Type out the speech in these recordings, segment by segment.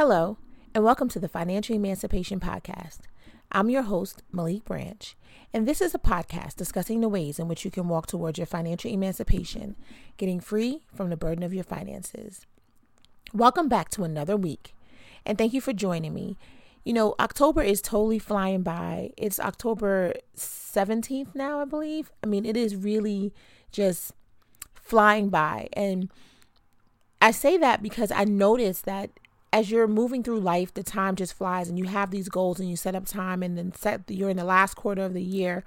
Hello, and welcome to the Financial Emancipation Podcast. I'm your host, Malik Branch, and this is a podcast discussing the ways in which you can walk towards your financial emancipation, getting free from the burden of your finances. Welcome back to another week, and thank you for joining me. You know, October is totally flying by. It's October 17th now, I believe. I mean, it is really just flying by. And I say that because I noticed that as you're moving through life, the time just flies and you have these goals and you set up time and then set you're in the last quarter of the year.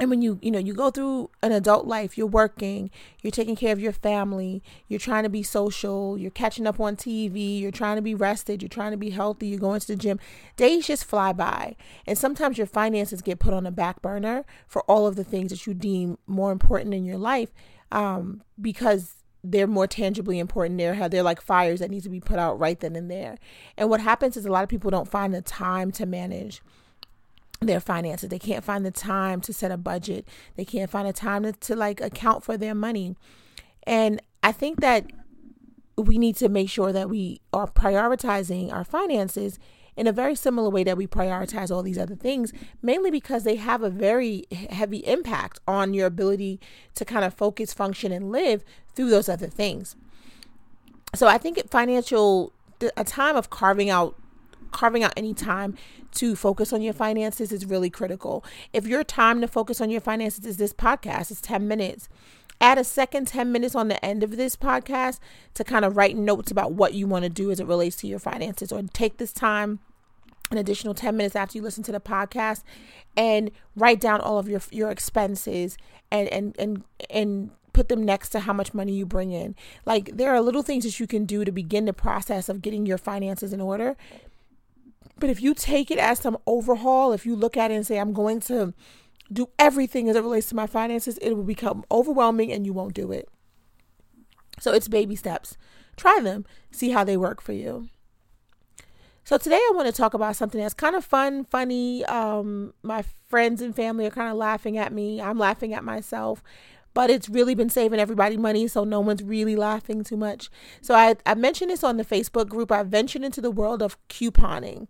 And when you, you know, you go through an adult life, you're working, you're taking care of your family, you're trying to be social, you're catching up on TV, you're trying to be rested, you're trying to be healthy, you're going to the gym. Days just fly by. And sometimes your finances get put on the back burner for all of the things that you deem more important in your life um, because they're more tangibly important. They're they're like fires that need to be put out right then and there. And what happens is a lot of people don't find the time to manage their finances. They can't find the time to set a budget. They can't find the time to, to like account for their money. And I think that we need to make sure that we are prioritizing our finances in a very similar way that we prioritize all these other things, mainly because they have a very heavy impact on your ability to kind of focus, function, and live through those other things. So I think financial, a time of carving out carving out any time to focus on your finances is really critical. If your time to focus on your finances is this podcast, it's 10 minutes. Add a second 10 minutes on the end of this podcast to kind of write notes about what you want to do as it relates to your finances, or take this time an additional 10 minutes after you listen to the podcast and write down all of your your expenses and and and and put them next to how much money you bring in. Like there are little things that you can do to begin the process of getting your finances in order. But if you take it as some overhaul, if you look at it and say I'm going to do everything as it relates to my finances, it will become overwhelming and you won't do it. So it's baby steps. Try them, see how they work for you. So today I want to talk about something that's kind of fun, funny. Um, my friends and family are kind of laughing at me. I'm laughing at myself, but it's really been saving everybody money, so no one's really laughing too much. So I, I mentioned this on the Facebook group. I ventured into the world of couponing.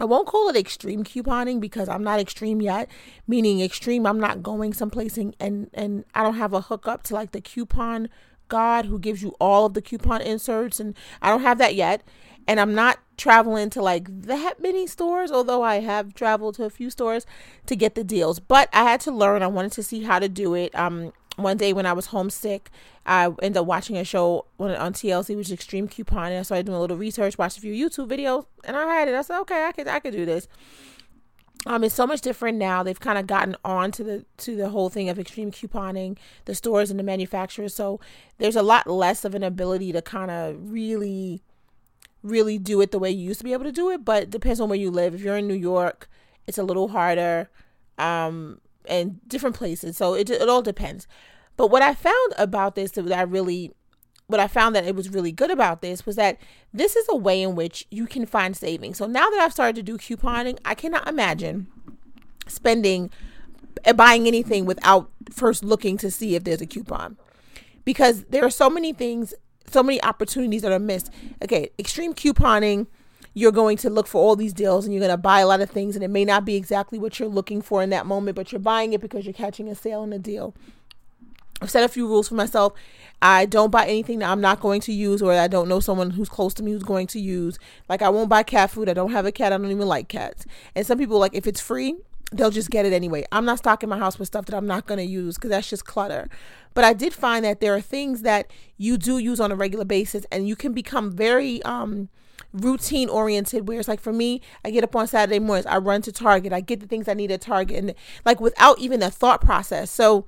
I won't call it extreme couponing because I'm not extreme yet. Meaning extreme, I'm not going someplace and, and, and I don't have a hookup to like the coupon god who gives you all of the coupon inserts and I don't have that yet and I'm not traveling to like that many stores, although I have traveled to a few stores to get the deals. But I had to learn. I wanted to see how to do it. Um, one day when I was homesick, I ended up watching a show on, on TLC, which is Extreme Couponing. I started doing a little research, watched a few YouTube videos, and I had it. I said, okay, I could, I could do this. Um, it's so much different now. They've kind of gotten on to the to the whole thing of extreme couponing, the stores and the manufacturers. So there's a lot less of an ability to kind of really really do it the way you used to be able to do it, but it depends on where you live. If you're in New York, it's a little harder, um, and different places. So it it all depends. But what I found about this that I really what I found that it was really good about this was that this is a way in which you can find savings. So now that I've started to do couponing, I cannot imagine spending uh, buying anything without first looking to see if there's a coupon. Because there are so many things so many opportunities that are missed. Okay, extreme couponing, you're going to look for all these deals and you're going to buy a lot of things and it may not be exactly what you're looking for in that moment, but you're buying it because you're catching a sale and a deal. I've set a few rules for myself. I don't buy anything that I'm not going to use or I don't know someone who's close to me who's going to use. Like I won't buy cat food. I don't have a cat. I don't even like cats. And some people like if it's free, they'll just get it anyway. I'm not stocking my house with stuff that I'm not going to use because that's just clutter. But I did find that there are things that you do use on a regular basis and you can become very um, routine oriented where it's like for me i get up on saturday mornings i run to target i get the things i need at target and like without even a thought process so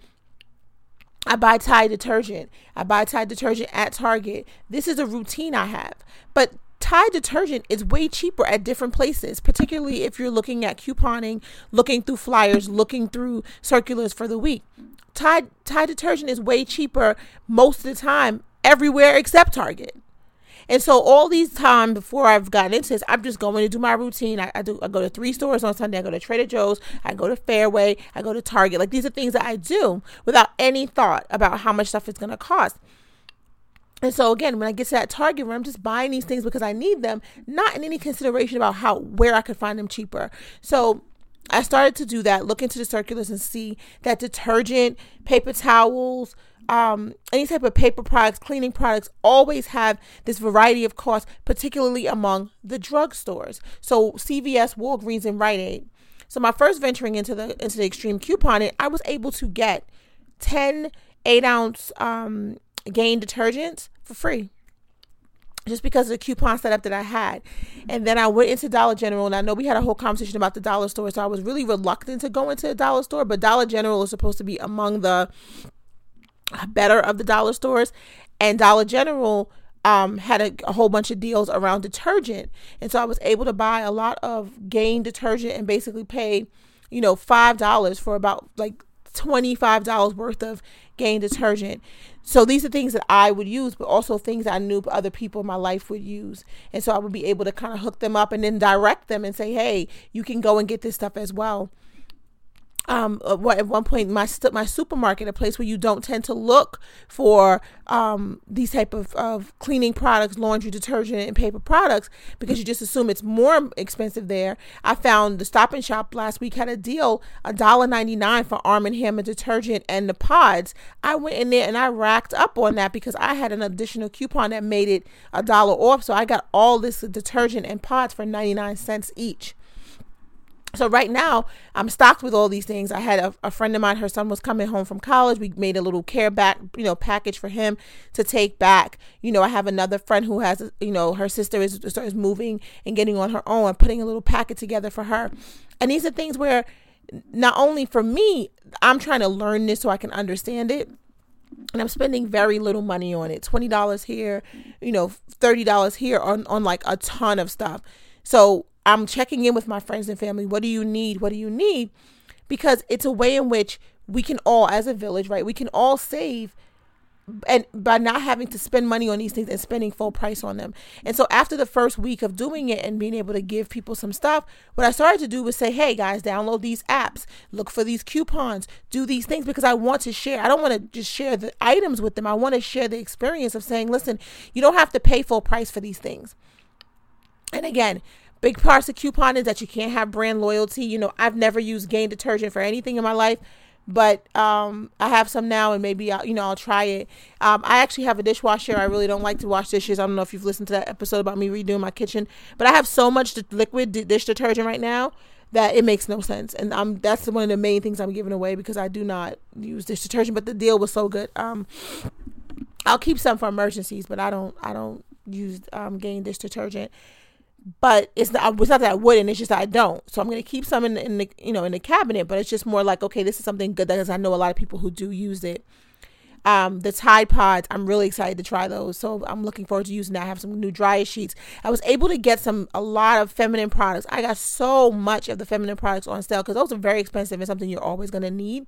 I buy Tide detergent. I buy Tide detergent at Target. This is a routine I have. But Tide detergent is way cheaper at different places, particularly if you're looking at couponing, looking through flyers, looking through circulars for the week. Tide Tide detergent is way cheaper most of the time everywhere except Target. And so all these time before I've gotten into this, I'm just going to do my routine. I, I, do I go to three stores on Sunday. I go to Trader Joe's. I go to Fairway. I go to Target. Like these are things that I do without any thought about how much stuff it's going to cost. And so again, when I get to that Target where I'm just buying these things because I need them, not in any consideration about how where I could find them cheaper. So I started to do that, look into the circulars and see that detergent, paper towels, um, any type of paper products, cleaning products always have this variety of costs, particularly among the drugstores. So CVS, Walgreens, and Rite Aid. So my first venturing into the into the extreme couponing, I was able to get 10 8 ounce um, Gain detergents for free just because of the coupon setup that I had. And then I went into Dollar General, and I know we had a whole conversation about the dollar store, so I was really reluctant to go into the dollar store. But Dollar General is supposed to be among the better of the dollar stores, and Dollar General um, had a, a, whole bunch of deals around detergent, and so I was able to buy a lot of Gain detergent and basically pay, you know, five dollars for about like $25 worth of Gain detergent. So these are things that I would use, but also things I knew other people in my life would use. And so I would be able to kind of hook them up and then direct them and say, hey, you can go and get this stuff as well um, uh, at one point my my supermarket, a place where you don't tend to look for um, these type of, of cleaning products, laundry detergent, and paper products because you just assume it's more expensive there. I found the Stop and Shop last week had a deal, a dollar ninety nine for Arm and Hammer detergent and the pods. I went in there and I racked up on that because I had an additional coupon that made it a dollar off, so I got all this detergent and pods for ninety nine cents each so right now i'm stocked with all these things i had a, a, friend of mine her son was coming home from college we made a little care back you know package for him to take back you know i have another friend who has you know her sister is, is moving and getting on her own and putting a little packet together for her and these are things where not only for me i'm trying to learn this so i can understand it and I'm spending very little money on it. $20 here, you know, $30 here on, on like a ton of stuff. So I'm checking in with my friends and family. What do you need? What do you need? Because it's a way in which we can all, as a village, right, we can all save and by not having to spend money on these things and spending full price on them. And so after the first week of doing it and being able to give people some stuff, what I started to do was say, "Hey guys, download these apps, look for these coupons, do these things because I want to share. I don't want to just share the items with them. I want to share the experience of saying, "Listen, you don't have to pay full price for these things." And again, Big parts of coupon is that you can't have brand loyalty. You know, I've never used Gain detergent for anything in my life, but um, I have some now, and maybe I'll, you know I'll try it. Um, I actually have a dishwasher. I really don't like to wash dishes. I don't know if you've listened to that episode about me redoing my kitchen, but I have so much liquid dish detergent right now that it makes no sense. And I'm that's one of the main things I'm giving away because I do not use dish detergent. But the deal was so good. Um, I'll keep some for emergencies, but I don't I don't use um, Gain dish detergent but it's not it's not that I wouldn't it's just I don't so I'm gonna keep some in the, in the you know in the cabinet but it's just more like okay this is something good because I know a lot of people who do use it um, the Tide Pods, I'm really excited to try those. So I'm looking forward to using that. I have some new dryer sheets. I was able to get some a lot of feminine products. I got so much of the feminine products on sale because those are very expensive and something you're always gonna need.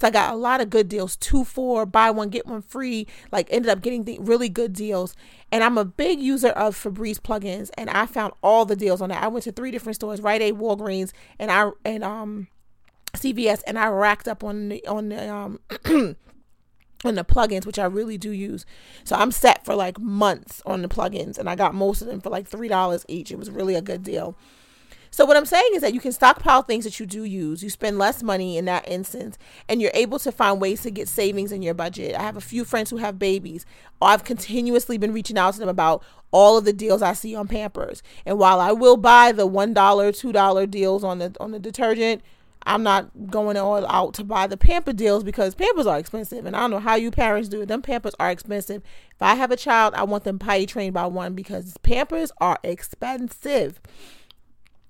So I got a lot of good deals, two for buy one get one free. Like ended up getting the really good deals. And I'm a big user of Febreze plugins, and I found all the deals on that. I went to three different stores: Rite Aid, Walgreens, and I and um CVS, and I racked up on the on the um. on the plugins, which I really do use. So I'm set for like months on the plugins, and I got most of them for like three dollars each. It was really a good deal. So what I'm saying is that you can stockpile things that you do use. You spend less money in that instance, and you're able to find ways to get savings in your budget. I have a few friends who have babies. I've continuously been reaching out to them about all of the deals I see on Pampers. And while I will buy the one dollar, two dollar deals on the on the detergent, I'm not going all out to buy the Pamper deals because Pampers are expensive. And I don't know how you parents do it. Them Pampers are expensive. If I have a child, I want them potty trained by one because Pampers are expensive.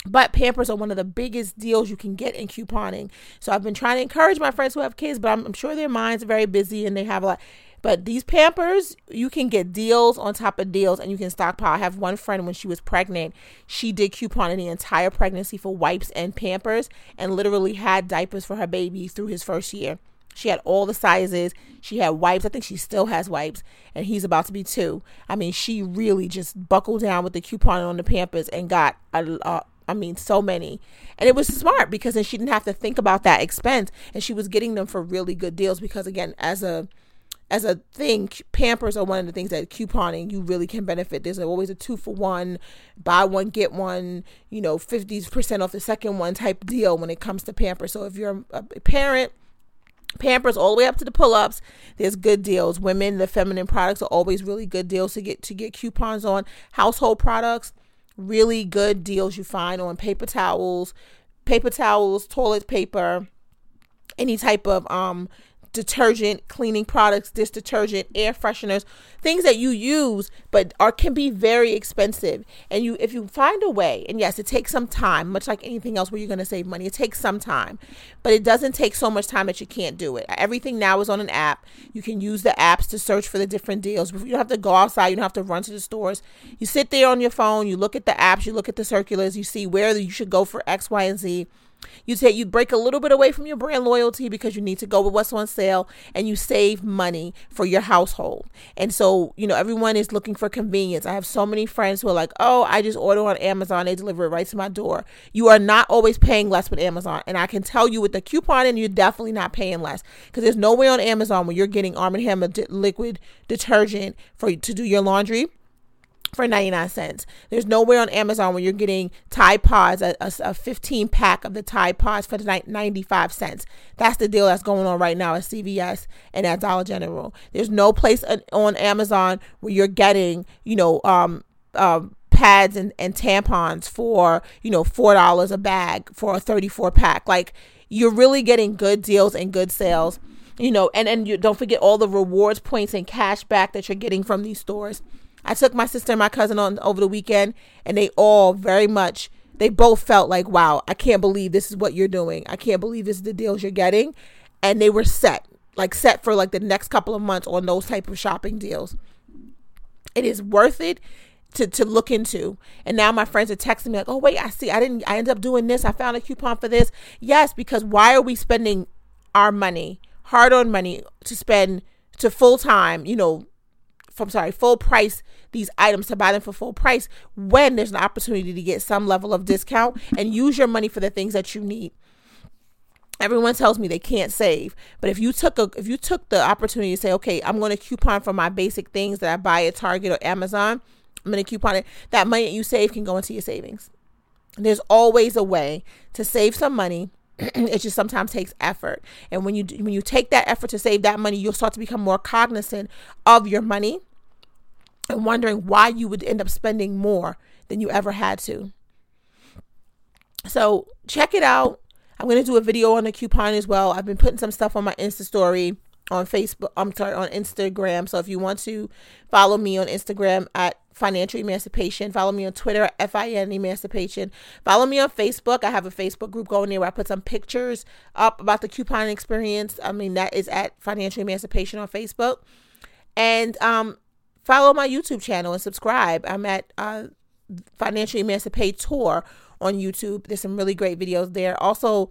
But Pampers are one of the biggest deals you can get in couponing. So I've been trying to encourage my friends who have kids, but I'm, I'm sure their minds are very busy and they have a lot. But these Pampers, you can get deals on top of deals and you can stockpile. I have one friend when she was pregnant, she did couponing the entire pregnancy for wipes and Pampers and literally had diapers for her baby through his first year. She had all the sizes. She had wipes. I think she still has wipes, and he's about to be two. I mean, she really just buckled down with the coupon on the Pampers and got a, a, I mean, so many. And it was smart because then she didn't have to think about that expense and she was getting them for really good deals because again, as a as a thing, Pampers are one of the things that couponing you really can benefit. There's always a two for one, buy one get one, you know, fifty percent off the second one type deal when it comes to Pampers. So if you're a parent, Pampers all the way up to the pull-ups. There's good deals. Women, the feminine products are always really good deals to get to get coupons on. Household products, really good deals you find on paper towels, paper towels, toilet paper, any type of um detergent, cleaning products, dish detergent, air fresheners, things that you use but are can be very expensive. And you if you find a way, and yes, it takes some time, much like anything else where you're going to save money. It takes some time. But it doesn't take so much time that you can't do it. Everything now is on an app. You can use the apps to search for the different deals. You don't have to go outside, you don't have to run to the stores. You sit there on your phone, you look at the apps, you look at the circulars, you see where you should go for X, Y, and Z you take you break a little bit away from your brand loyalty because you need to go with what's on sale and you save money for your household. And so, you know, everyone is looking for convenience. I have so many friends who are like, "Oh, I just order on Amazon, they deliver it right to my door." You are not always paying less with Amazon. And I can tell you with the coupon and you're definitely not paying less because there's no way on Amazon where you're getting Arm & Hammer liquid detergent for to do your laundry for 99 cents. There's nowhere on Amazon where you're getting Tide Pods, a, a, a 15 pack of the Tide Pods for 95 cents. That's the deal that's going on right now at CVS and at Dollar General. There's no place on Amazon where you're getting, you know, um, um, pads and, and tampons for, you know, $4 a bag for a 34 pack. Like, you're really getting good deals and good sales you know and and you don't forget all the rewards points and cash back that you're getting from these stores I took my sister and my cousin on over the weekend, and they all very much they both felt like, wow, I can't believe this is what you're doing. I can't believe this is the deals you're getting. And they were set, like set for like the next couple of months on those type of shopping deals. It is worth it to, to look into. And now my friends are texting me like, oh wait, I see I didn't I ended up doing this. I found a coupon for this. Yes, because why are we spending our money, hard earned money, to spend to full time, you know, from sorry, full price these items to buy them for full price when there's an opportunity to get some level of discount and use your money for the things that you need. Everyone tells me they can't save, but if you took a if you took the opportunity to say, okay, I'm going to coupon for my basic things that I buy at Target or Amazon, I'm going to coupon it. That money that you save can go into your savings. There's always a way to save some money it just sometimes takes effort. And when you when you take that effort to save that money you'll start to become more cognizant of your money and wondering why you would end up spending more than you ever had to. So check it out. I'm going to do a video on the coupon as well. I've been putting some stuff on my insta story on facebook i'm sorry on instagram so if you want to follow me on instagram at financial emancipation. Follow me on Twitter at FIN emancipation. Follow me on Facebook. I have a Facebook group going there where I put some pictures up about the coupon experience. I mean, that is at financial emancipation on Facebook. And um, follow my YouTube channel and subscribe. I'm at uh, Financial Emancipate Tour on YouTube. There's some really great videos there. Also,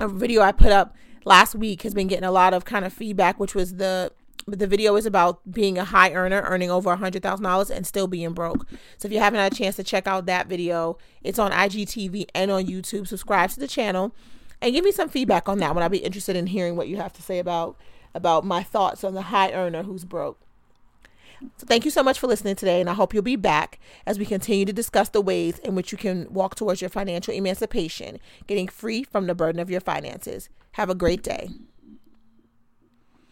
a video I put up last week has been getting a lot of kind of feedback, which was the the video is about being a high earner, earning over a hundred thousand dollars and still being broke. So if you haven't had a chance to check out that video, it's on IGTV and on YouTube. Subscribe to the channel and give me some feedback on that one. I'll be interested in hearing what you have to say about about my thoughts on the high earner who's broke. So thank you so much for listening today, and I hope you'll be back as we continue to discuss the ways in which you can walk towards your financial emancipation, getting free from the burden of your finances. Have a great day.